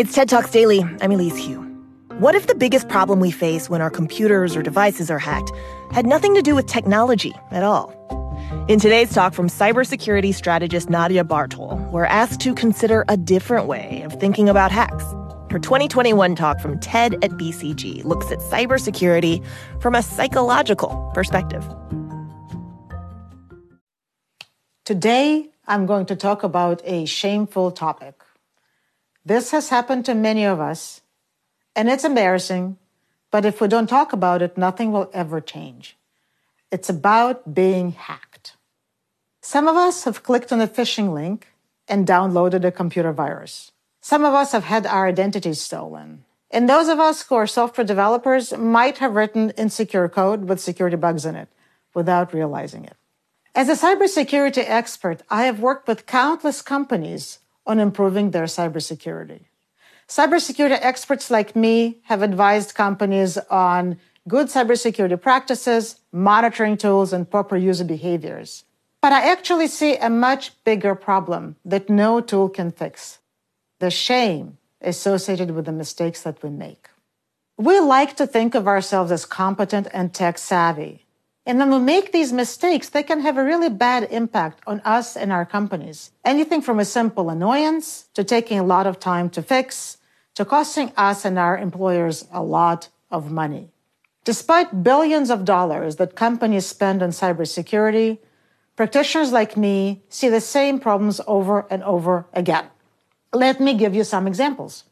It's TED Talks Daily. I'm Elise Hu. What if the biggest problem we face when our computers or devices are hacked had nothing to do with technology at all? In today's talk from cybersecurity strategist Nadya Bartol, we're asked to consider a different way of thinking about hacks. Her 2021 talk from TED at BCG looks at cybersecurity from a psychological perspective. Today, I'm going to talk about a shameful topic. This has happened to many of us, and it's embarrassing, but if we don't talk about it, nothing will ever change. It's about being hacked. Some of us have clicked on a phishing link and downloaded a computer virus. Some of us have had our identities stolen. And those of us who are software developers might have written insecure code with security bugs in it without realizing it. As a cybersecurity expert, I have worked with countless companies on improving their cybersecurity. Cybersecurity experts like me have advised companies on good cybersecurity practices, monitoring tools, and proper user behaviors. But I actually see a much bigger problem that no tool can fix the shame associated with the mistakes that we make. We like to think of ourselves as competent and tech savvy. And when we make these mistakes, they can have a really bad impact on us and our companies. Anything from a simple annoyance to taking a lot of time to fix to costing us and our employers a lot of money. Despite billions of dollars that companies spend on cybersecurity, practitioners like me see the same problems over and over again. Let me give you some examples.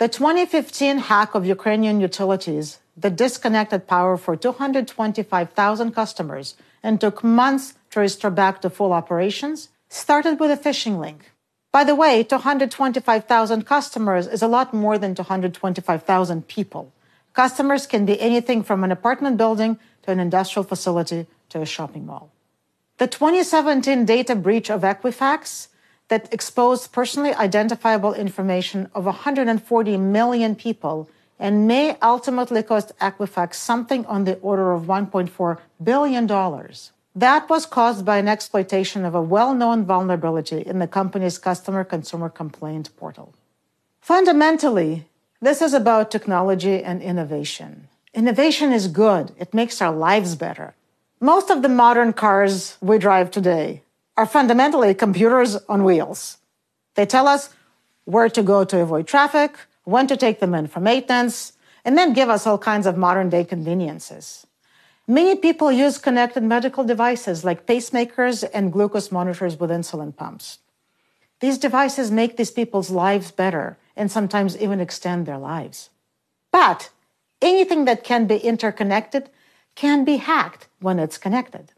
The 2015 hack of Ukrainian utilities that disconnected power for 225,000 customers and took months to restore back to full operations started with a phishing link. By the way, 225,000 customers is a lot more than 225,000 people. Customers can be anything from an apartment building to an industrial facility to a shopping mall. The 2017 data breach of Equifax that exposed personally identifiable information of 140 million people and may ultimately cost Equifax something on the order of $1.4 billion. That was caused by an exploitation of a well known vulnerability in the company's customer consumer complaint portal. Fundamentally, this is about technology and innovation. Innovation is good, it makes our lives better. Most of the modern cars we drive today are fundamentally computers on wheels. They tell us where to go to avoid traffic, when to take them in for maintenance, and then give us all kinds of modern day conveniences. Many people use connected medical devices like pacemakers and glucose monitors with insulin pumps. These devices make these people's lives better and sometimes even extend their lives. But anything that can be interconnected can be hacked when it's connected.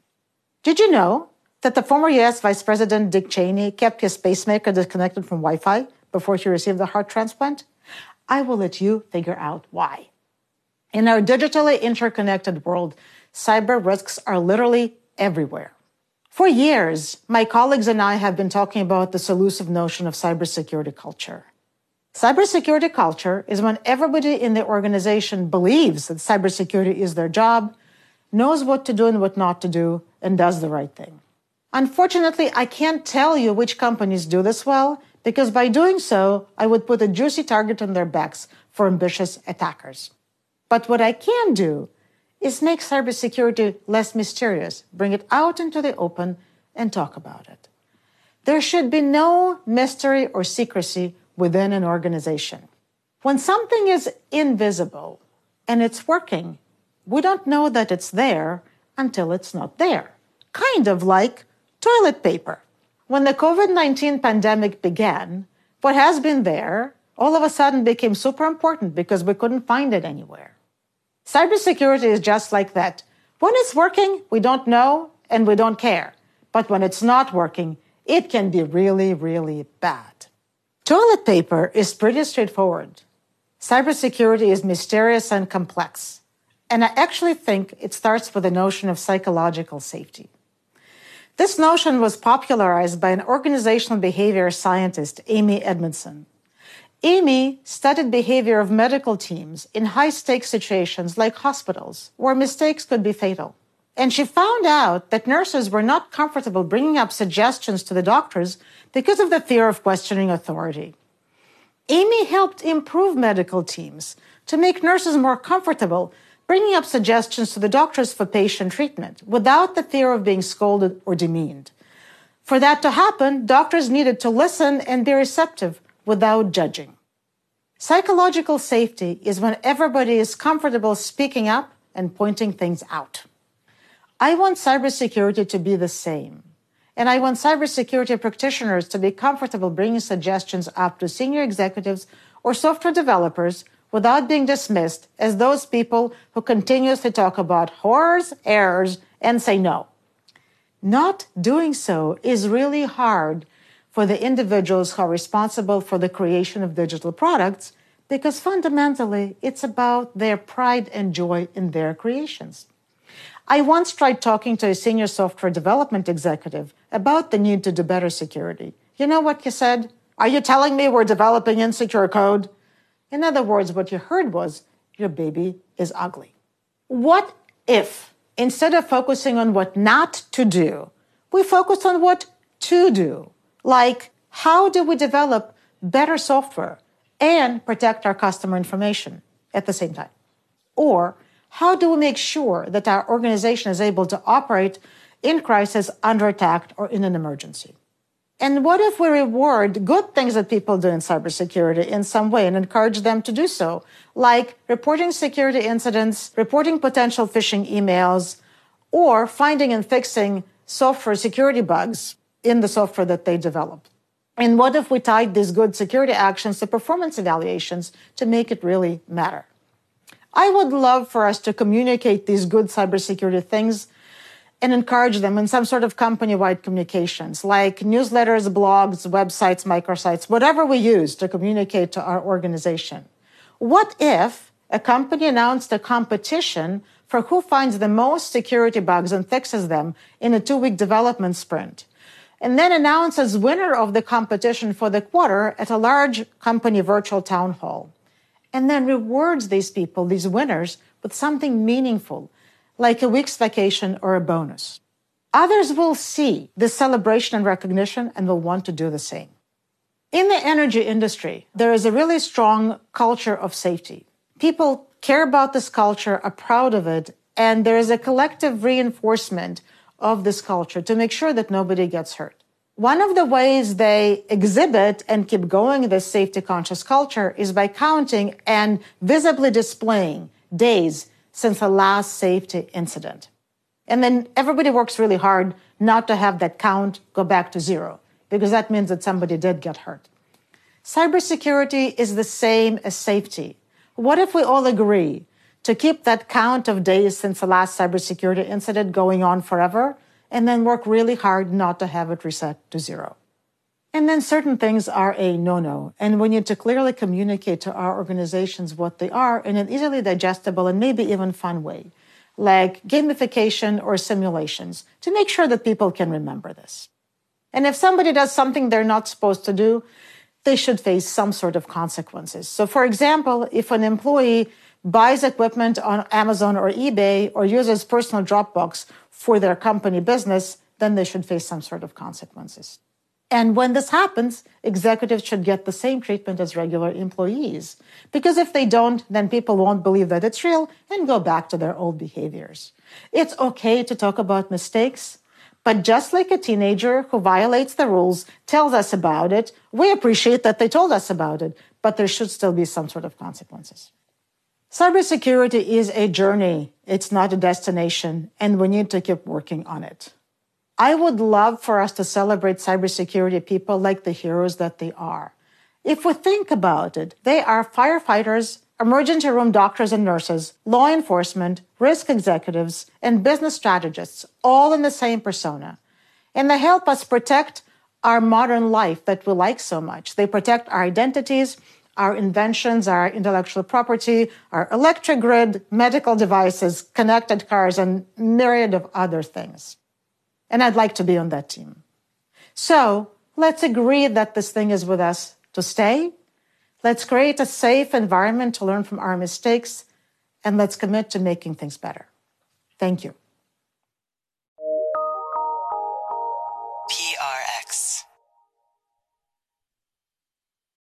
Did you know that the former US Vice President Dick Cheney kept his pacemaker disconnected from Wi Fi before he received the heart transplant? I will let you figure out why. In our digitally interconnected world, cyber risks are literally everywhere. For years, my colleagues and I have been talking about this elusive notion of cybersecurity culture. Cybersecurity culture is when everybody in the organization believes that cybersecurity is their job, knows what to do and what not to do, and does the right thing. Unfortunately, I can't tell you which companies do this well because by doing so, I would put a juicy target on their backs for ambitious attackers. But what I can do is make cybersecurity less mysterious, bring it out into the open, and talk about it. There should be no mystery or secrecy within an organization. When something is invisible and it's working, we don't know that it's there until it's not there. Kind of like toilet paper. When the COVID 19 pandemic began, what has been there all of a sudden became super important because we couldn't find it anywhere. Cybersecurity is just like that. When it's working, we don't know and we don't care. But when it's not working, it can be really, really bad. Toilet paper is pretty straightforward. Cybersecurity is mysterious and complex. And I actually think it starts with the notion of psychological safety. This notion was popularized by an organizational behavior scientist, Amy Edmondson. Amy studied behavior of medical teams in high stakes situations like hospitals, where mistakes could be fatal. And she found out that nurses were not comfortable bringing up suggestions to the doctors because of the fear of questioning authority. Amy helped improve medical teams to make nurses more comfortable, bringing up suggestions to the doctors for patient treatment without the fear of being scolded or demeaned. For that to happen, doctors needed to listen and be receptive without judging. Psychological safety is when everybody is comfortable speaking up and pointing things out. I want cybersecurity to be the same. And I want cybersecurity practitioners to be comfortable bringing suggestions up to senior executives or software developers without being dismissed as those people who continuously talk about horrors, errors, and say no. Not doing so is really hard for the individuals who are responsible for the creation of digital products because fundamentally it's about their pride and joy in their creations. I once tried talking to a senior software development executive about the need to do better security. You know what he said? Are you telling me we're developing insecure code? In other words, what you heard was, your baby is ugly. What if, instead of focusing on what not to do, we focus on what to do? Like, how do we develop better software and protect our customer information at the same time? Or how do we make sure that our organization is able to operate in crisis, under attack, or in an emergency? And what if we reward good things that people do in cybersecurity in some way and encourage them to do so, like reporting security incidents, reporting potential phishing emails, or finding and fixing software security bugs in the software that they develop? And what if we tied these good security actions to performance evaluations to make it really matter? I would love for us to communicate these good cybersecurity things and encourage them in some sort of company wide communications like newsletters, blogs, websites, microsites, whatever we use to communicate to our organization. What if a company announced a competition for who finds the most security bugs and fixes them in a two week development sprint? And then announces winner of the competition for the quarter at a large company virtual town hall and then rewards these people, these winners, with something meaningful, like a week's vacation or a bonus. Others will see this celebration and recognition and will want to do the same. In the energy industry, there is a really strong culture of safety. People care about this culture, are proud of it, and there is a collective reinforcement of this culture to make sure that nobody gets hurt. One of the ways they exhibit and keep going this safety conscious culture is by counting and visibly displaying days since the last safety incident. And then everybody works really hard not to have that count go back to zero because that means that somebody did get hurt. Cybersecurity is the same as safety. What if we all agree to keep that count of days since the last cybersecurity incident going on forever and then work really hard not to have it reset to zero. And then certain things are a no no. And we need to clearly communicate to our organizations what they are in an easily digestible and maybe even fun way, like gamification or simulations, to make sure that people can remember this. And if somebody does something they're not supposed to do, they should face some sort of consequences. So, for example, if an employee buys equipment on Amazon or eBay or uses personal Dropbox for their company business, then they should face some sort of consequences. And when this happens, executives should get the same treatment as regular employees. Because if they don't, then people won't believe that it's real and go back to their old behaviors. It's okay to talk about mistakes, but just like a teenager who violates the rules tells us about it, we appreciate that they told us about it, but there should still be some sort of consequences. Cybersecurity is a journey. It's not a destination, and we need to keep working on it. I would love for us to celebrate cybersecurity people like the heroes that they are. If we think about it, they are firefighters, emergency room doctors and nurses, law enforcement, risk executives, and business strategists, all in the same persona. And they help us protect our modern life that we like so much. They protect our identities our inventions, our intellectual property, our electric grid, medical devices, connected cars, and myriad of other things. And I'd like to be on that team. So let's agree that this thing is with us to stay. Let's create a safe environment to learn from our mistakes, and let's commit to making things better. Thank you.